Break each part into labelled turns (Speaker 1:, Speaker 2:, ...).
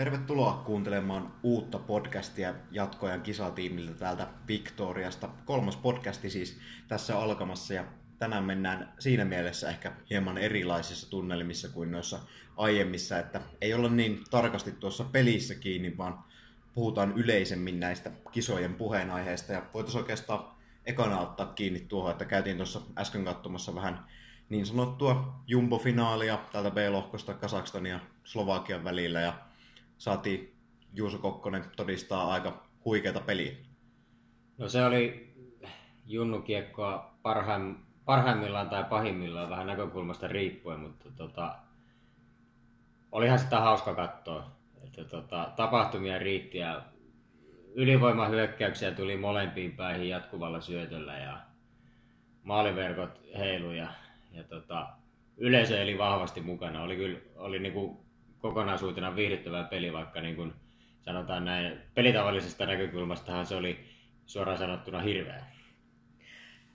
Speaker 1: Tervetuloa kuuntelemaan uutta podcastia jatkoajan kisatiimiltä täältä Victoriasta. Kolmas podcasti siis tässä alkamassa ja tänään mennään siinä mielessä ehkä hieman erilaisissa tunnelmissa kuin noissa aiemmissa, että ei olla niin tarkasti tuossa pelissä kiinni, vaan puhutaan yleisemmin näistä kisojen puheenaiheista ja voitaisiin oikeastaan ekana ottaa kiinni tuohon, että käytiin tuossa äsken katsomassa vähän niin sanottua jumbo-finaalia täältä B-lohkosta Kasakstanin ja Slovakian välillä ja saatiin Juuso Kokkonen todistaa aika huikeata peliä.
Speaker 2: No se oli junnukiekkoa parhaim, parhaimmillaan tai pahimmillaan vähän näkökulmasta riippuen, mutta tota, olihan sitä hauska katsoa. Että tota, tapahtumia riitti ja ylivoimahyökkäyksiä tuli molempiin päihin jatkuvalla syötöllä ja maaliverkot heilu ja, ja tota, yleisö eli vahvasti mukana. Oli kyllä oli niinku kokonaisuutena viihdyttävä peli, vaikka niin kuin sanotaan näin, pelitavallisesta näkökulmastahan se oli suoraan sanottuna hirveä.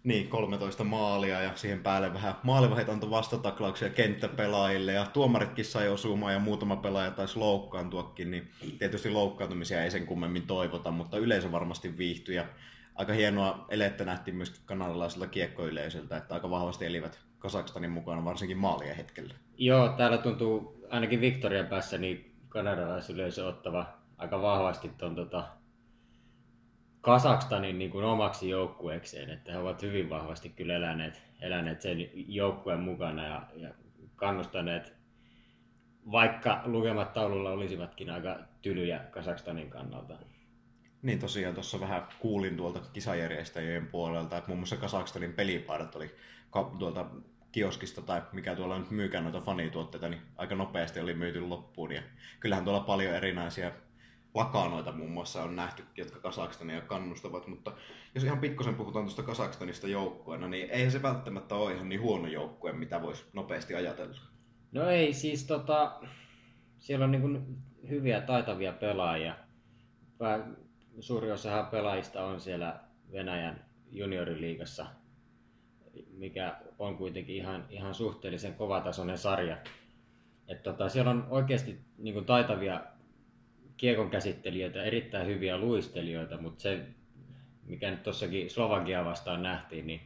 Speaker 1: Niin, 13 maalia ja siihen päälle vähän maalivahit antoi vastataklauksia kenttäpelaajille ja tuomaritkin sai osumaan ja muutama pelaaja taisi loukkaantuakin, niin tietysti loukkaantumisia ei sen kummemmin toivota, mutta yleisö varmasti viihtyi ja aika hienoa elettä nähtiin myöskin kanadalaiselta kiekkoyleisöltä, että aika vahvasti elivät Kasakstanin mukana, varsinkin maalien hetkellä.
Speaker 2: Joo, täällä tuntuu ainakin Victorian päässä niin kanadalaisyleisö ottava aika vahvasti tuon tota, Kasakstanin niin kuin omaksi joukkueekseen, että he ovat hyvin vahvasti kyllä eläneet, eläneet sen joukkueen mukana ja, ja kannustaneet, vaikka lukemat taululla olisivatkin aika tylyjä Kasakstanin kannalta.
Speaker 1: Niin tosiaan tuossa vähän kuulin tuolta kisajärjestäjien puolelta, että muun muassa Kasakstanin pelipaidat oli tuolta kioskista tai mikä tuolla nyt myykään noita fanituotteita, niin aika nopeasti oli myyty loppuun. Ja kyllähän tuolla paljon erinäisiä lakanoita muun muassa on nähty, jotka Kasakstania kannustavat, mutta jos ihan pikkusen puhutaan tuosta Kasakstanista joukkueena, niin ei se välttämättä ole ihan niin huono joukkue, mitä voisi nopeasti ajatella.
Speaker 2: No ei, siis tota, siellä on niin hyviä taitavia pelaajia. Suuri osa pelaajista on siellä Venäjän junioriliigassa mikä on kuitenkin ihan, ihan suhteellisen kovatasoinen sarja. Et tota, siellä on oikeasti niin kuin taitavia kiekon käsittelijöitä, erittäin hyviä luistelijoita, mutta se, mikä nyt tuossakin Slovakia vastaan nähtiin, niin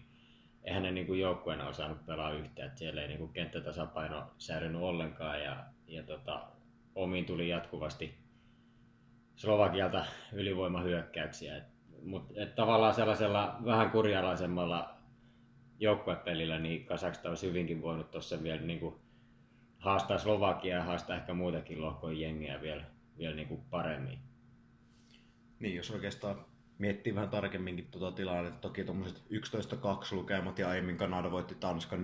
Speaker 2: eihän ne niin joukkueena osannut pelaa yhtään, siellä ei niin kuin kenttätasapaino säärinyt ollenkaan ja, ja tota, omiin tuli jatkuvasti Slovakialta ylivoimahyökkäyksiä. Mutta tavallaan sellaisella vähän kurjalaisemmalla joukkuepelillä, niin Kazakstan olisi hyvinkin voinut tuossa vielä niin kuin haastaa Slovakia ja haastaa ehkä muutakin lohkojen jengiä vielä, vielä niin kuin paremmin.
Speaker 1: Niin, jos oikeastaan miettii vähän tarkemminkin tuota tilannetta, toki tuommoiset 11-2 lukemat ja aiemmin Kanada voitti Tanskan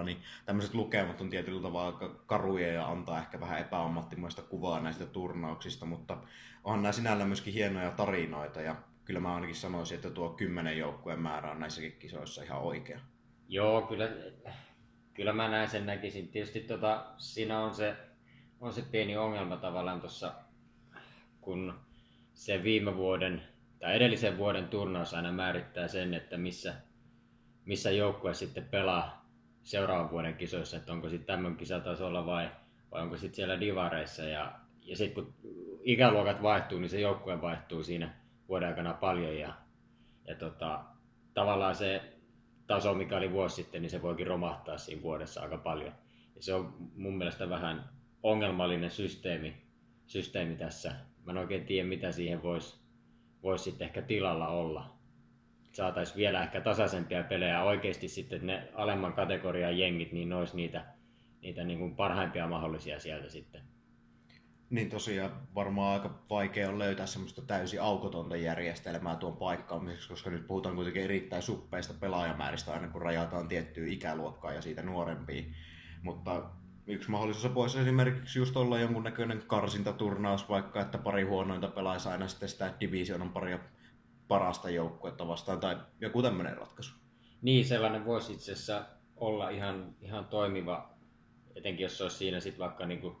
Speaker 1: 14-0, niin tämmöiset lukemat on tietyllä tavalla aika karuja ja antaa ehkä vähän epäammattimaista kuvaa näistä turnauksista, mutta onhan nämä sinällä myöskin hienoja tarinoita ja kyllä mä ainakin sanoisin, että tuo kymmenen joukkueen määrä on näissäkin kisoissa ihan oikea.
Speaker 2: Joo, kyllä, kyllä mä näin sen näkisin. Tietysti tota, siinä on se, on se pieni ongelma tavallaan tuossa, kun se viime vuoden tai edellisen vuoden turnaus aina määrittää sen, että missä, missä joukkue sitten pelaa seuraavan vuoden kisoissa, että onko sitten tämän kisatasolla vai, vai onko sitten siellä divareissa. Ja, ja sitten kun ikäluokat vaihtuu, niin se joukkue vaihtuu siinä vuoden aikana paljon ja, ja tota, tavallaan se taso, mikä oli vuosi sitten, niin se voikin romahtaa siinä vuodessa aika paljon. Ja se on mun mielestä vähän ongelmallinen systeemi, systeemi tässä. Mä en oikein tiedä, mitä siihen voisi vois sitten ehkä tilalla olla. Saataisiin vielä ehkä tasaisempia pelejä oikeasti sitten ne alemman kategorian jengit, niin ne olisi niitä, niitä niin kuin parhaimpia mahdollisia sieltä sitten.
Speaker 1: Niin tosiaan varmaan aika vaikea on löytää semmoista täysin aukotonta järjestelmää tuon paikkaamiseksi, koska nyt puhutaan kuitenkin erittäin suppeista pelaajamääristä aina kun rajataan tiettyä ikäluokkaa ja siitä nuorempiin. Mutta yksi mahdollisuus voisi esimerkiksi just olla jonkunnäköinen karsintaturnaus, vaikka että pari huonointa pelaisi aina sitten sitä divisionan paria parasta joukkuetta vastaan tai joku tämmöinen ratkaisu.
Speaker 2: Niin, sellainen voisi itse asiassa olla ihan, ihan toimiva, etenkin jos se olisi siinä sitten vaikka niin kuin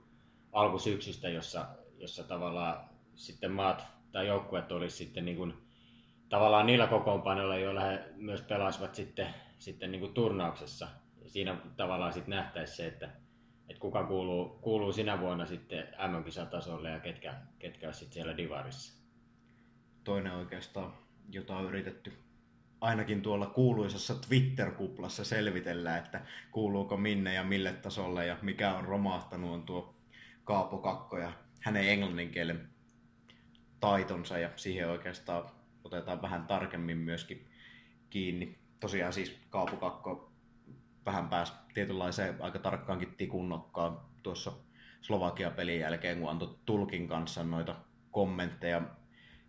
Speaker 2: alkusyksystä, jossa, jossa tavallaan sitten maat tai joukkueet olisi sitten niin kuin, tavallaan niillä kokoonpanoilla, joilla he myös pelaisivat sitten, sitten niin kuin turnauksessa. Ja siinä tavallaan sitten nähtäisi se, että, että kuka kuuluu, kuuluu sinä vuonna sitten MM-kisatasolle ja ketkä, ketkä on sitten siellä divarissa.
Speaker 1: Toinen oikeastaan, jota on yritetty ainakin tuolla kuuluisassa Twitter-kuplassa selvitellä, että kuuluuko minne ja mille tasolle ja mikä on romahtanut, on tuo Kaapo Kakko ja hänen englanninkielen taitonsa ja siihen oikeastaan otetaan vähän tarkemmin myöskin kiinni. Tosiaan siis Kaapo Kakko vähän pääsi tietynlaiseen aika tarkkaankin tikunnokkaan tuossa Slovakia-pelin jälkeen, kun antoi Tulkin kanssa noita kommentteja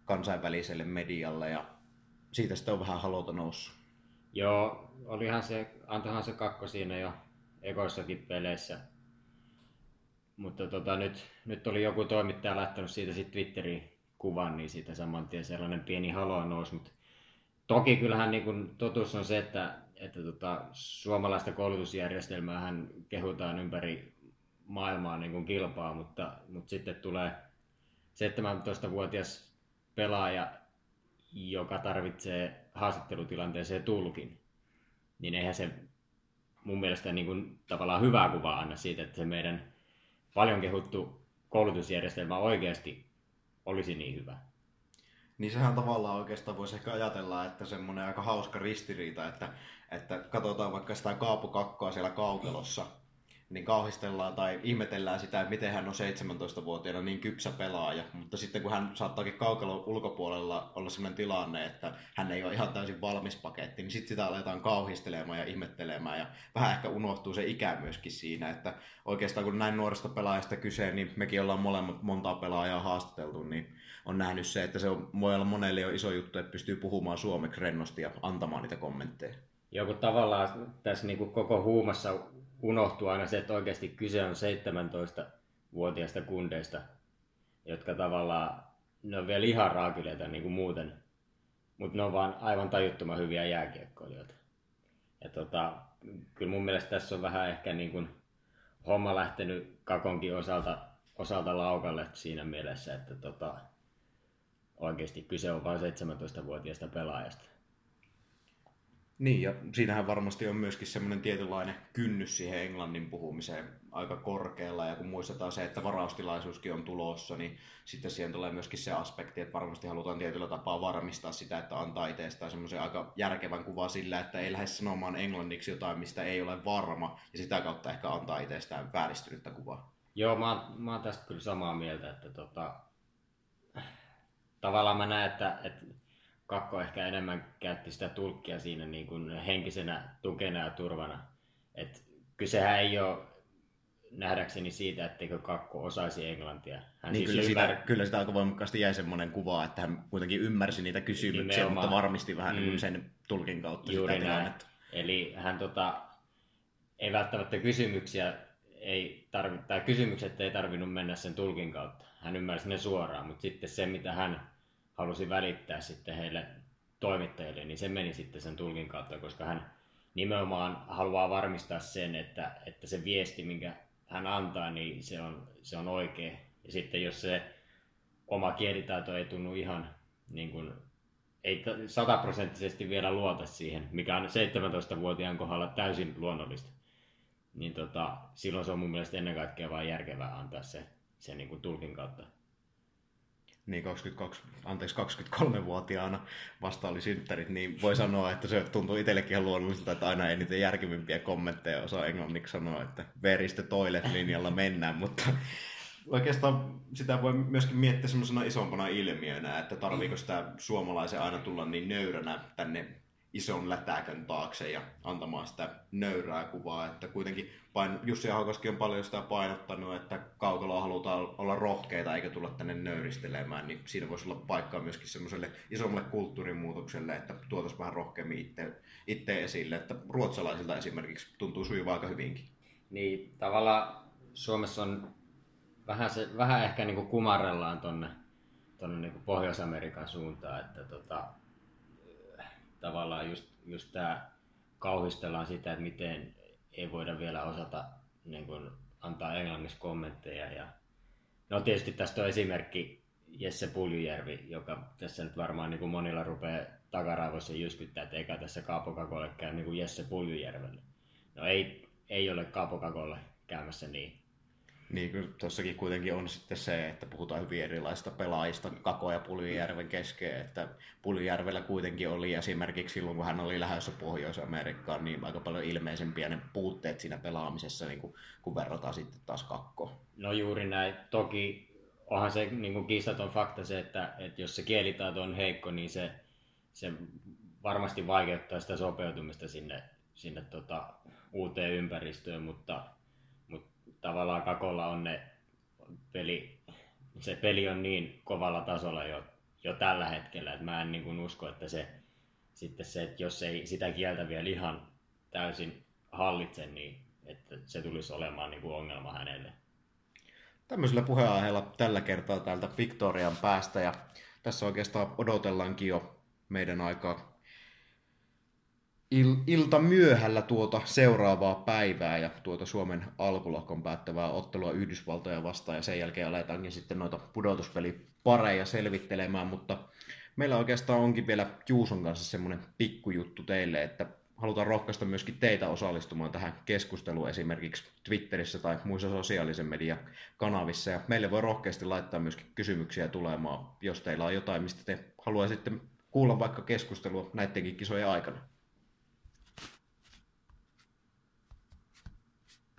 Speaker 1: kansainväliselle medialle ja siitä sitten on vähän halota noussut.
Speaker 2: Joo, olihan se, antohan se kakko siinä jo ekoissakin peleissä. Mutta tota, nyt, nyt oli joku toimittaja laittanut siitä sitten Twitteriin kuvan, niin siitä saman tien sellainen pieni halo nousi. Mutta toki kyllähän niin kun totuus on se, että, että tota, suomalaista koulutusjärjestelmää hän kehutaan ympäri maailmaa niin kuin kilpaa, mutta, mutta sitten tulee 17-vuotias pelaaja, joka tarvitsee haastattelutilanteeseen tulkin, niin eihän se mun mielestä niin kuin tavallaan hyvää kuvaa anna siitä, että se meidän paljon kehuttu koulutusjärjestelmä oikeasti olisi niin hyvä.
Speaker 1: Niin sehän tavallaan oikeastaan voisi ehkä ajatella, että semmoinen aika hauska ristiriita, että, että katsotaan vaikka sitä Kaapo Kakkoa siellä kaukelossa, niin kauhistellaan tai ihmetellään sitä, että miten hän on 17-vuotiaana niin kypsä pelaaja. Mutta sitten kun hän saattaakin kaukalon ulkopuolella olla sellainen tilanne, että hän ei ole ihan täysin valmis paketti, niin sitten sitä aletaan kauhistelemaan ja ihmettelemään. Ja vähän ehkä unohtuu se ikä myöskin siinä, että oikeastaan kun näin nuoresta pelaajasta kyse, niin mekin ollaan molemmat montaa pelaajaa haastateltu, niin on nähnyt se, että se on, voi olla monelle jo iso juttu, että pystyy puhumaan suomeksi rennosti ja antamaan niitä kommentteja.
Speaker 2: Joku tavallaan tässä niin kuin koko huumassa unohtuu aina se, että oikeasti kyse on 17-vuotiaista kundeista, jotka tavallaan, ne on vielä ihan raakileita niin kuin muuten, mutta ne on vaan aivan tajuttoman hyviä jääkiekkoilijoita. Ja tota, kyllä mun mielestä tässä on vähän ehkä niin kuin homma lähtenyt Kakonkin osalta, osalta laukalle siinä mielessä, että tota, oikeasti kyse on vain 17-vuotiaasta pelaajasta.
Speaker 1: Niin, ja siinähän varmasti on myöskin semmoinen tietynlainen kynnys siihen englannin puhumiseen aika korkealla, ja kun muistetaan se, että varaustilaisuuskin on tulossa, niin sitten siihen tulee myöskin se aspekti, että varmasti halutaan tietyllä tapaa varmistaa sitä, että antaa itsestään semmoisen aika järkevän kuvan sillä, että ei lähde sanomaan englanniksi jotain, mistä ei ole varma, ja sitä kautta ehkä antaa itsestään vääristynyttä kuvaa.
Speaker 2: Joo, mä, mä oon tästä kyllä samaa mieltä, että tota, tavallaan mä näen, että, että Kakko ehkä enemmän käytti sitä tulkkia siinä niin kuin henkisenä tukena ja turvana. Et kysehän ei ole nähdäkseni siitä, etteikö Kakko osaisi englantia.
Speaker 1: Hän niin siis kyllä, ymmär... sitä, kyllä sitä aika voimakkaasti jäi semmoinen kuva, että hän kuitenkin ymmärsi niitä kysymyksiä, Nimenomaan. mutta varmisti vähän niin mm. sen tulkin kautta Juuri sitä tilannetta.
Speaker 2: Eli hän tota, ei välttämättä kysymyksiä ei tarvi, tai kysymykset ei tarvinnut mennä sen tulkin kautta. Hän ymmärsi ne suoraan, mutta sitten se, mitä hän halusi välittää sitten heille toimittajille, niin se meni sitten sen tulkin kautta, koska hän nimenomaan haluaa varmistaa sen, että, että se viesti, minkä hän antaa, niin se on, se on oikea. Ja sitten jos se oma kielitaito ei tunnu ihan niin kuin, ei sataprosenttisesti vielä luota siihen, mikä on 17-vuotiaan kohdalla täysin luonnollista, niin tota, silloin se on mun mielestä ennen kaikkea vain järkevää antaa se, se niin kuin tulkin kautta
Speaker 1: niin 22, anteeksi 23-vuotiaana vasta oli synttärit, niin voi sanoa, että se tuntuu itsellekin ihan luonnolliselta, että aina niitä järkevimpiä kommentteja osaa englanniksi sanoa, että veristä toilet linjalla mennään, mutta oikeastaan sitä voi myöskin miettiä semmoisena isompana ilmiönä, että tarviiko sitä suomalaisen aina tulla niin nöyränä tänne ison lätäkön taakse ja antamaan sitä nöyrää kuvaa, että kuitenkin pain, Jussi Haukaski on paljon sitä painottanut, että kaukalla halutaan olla rohkeita eikä tulla tänne nöyristelemään, niin siinä voisi olla paikkaa myöskin semmoiselle isommalle kulttuurimuutokselle, että tuotaisiin vähän rohkeammin itse, itse esille, että ruotsalaisilta esimerkiksi tuntuu sujuvaa aika hyvinkin.
Speaker 2: Niin, tavallaan Suomessa on vähän, se, vähän ehkä niin kuin kumarellaan tonne, tonne niin Pohjois-Amerikan suuntaan, että tota, tavallaan just, just tämä kauhistellaan sitä, että miten ei voida vielä osata niin kuin, antaa englanniksi kommentteja. Ja... No tietysti tästä on esimerkki Jesse Puljujärvi, joka tässä nyt varmaan niin kuin monilla rupeaa takaraivoissa jyskyttää, että eikä tässä Kaapokakolle käy niin kuin Jesse Puljujärvelle. No ei, ei ole Kaapokakolle käymässä niin.
Speaker 1: Niin tuossakin kuitenkin on sitten se, että puhutaan hyvin erilaisista pelaajista Kako ja Puljujärven kesken, että Puljujärvellä kuitenkin oli esimerkiksi silloin, kun hän oli lähdössä Pohjois-Amerikkaan, niin aika paljon ilmeisempiä ne puutteet siinä pelaamisessa, niin kuin, kun verrataan sitten taas Kakkoon.
Speaker 2: No juuri näin. Toki onhan se niin kuin kiistaton fakta se, että, että jos se kielitaito on heikko, niin se, se varmasti vaikeuttaa sitä sopeutumista sinne, sinne tota, uuteen ympäristöön, mutta tavallaan Kakolla on ne peli, se peli on niin kovalla tasolla jo, jo tällä hetkellä, että mä en niin kuin usko, että se sitten se, että jos ei sitä kieltä vielä ihan täysin hallitse, niin että se tulisi olemaan niin kuin ongelma hänelle.
Speaker 1: Tämmöisellä puheenaiheella tällä kertaa täältä Victorian päästä ja tässä oikeastaan odotellaankin jo meidän aikaa il- ilta myöhällä tuota seuraavaa päivää ja tuota Suomen alkulakon päättävää ottelua Yhdysvaltoja vastaan ja sen jälkeen aletaankin sitten noita pudotuspelipareja selvittelemään, mutta meillä oikeastaan onkin vielä Juuson kanssa semmoinen pikkujuttu teille, että halutaan rohkaista myöskin teitä osallistumaan tähän keskusteluun esimerkiksi Twitterissä tai muissa sosiaalisen median kanavissa. Ja meille voi rohkeasti laittaa myöskin kysymyksiä tulemaan, jos teillä on jotain, mistä te haluaisitte kuulla vaikka keskustelua näidenkin kisojen aikana.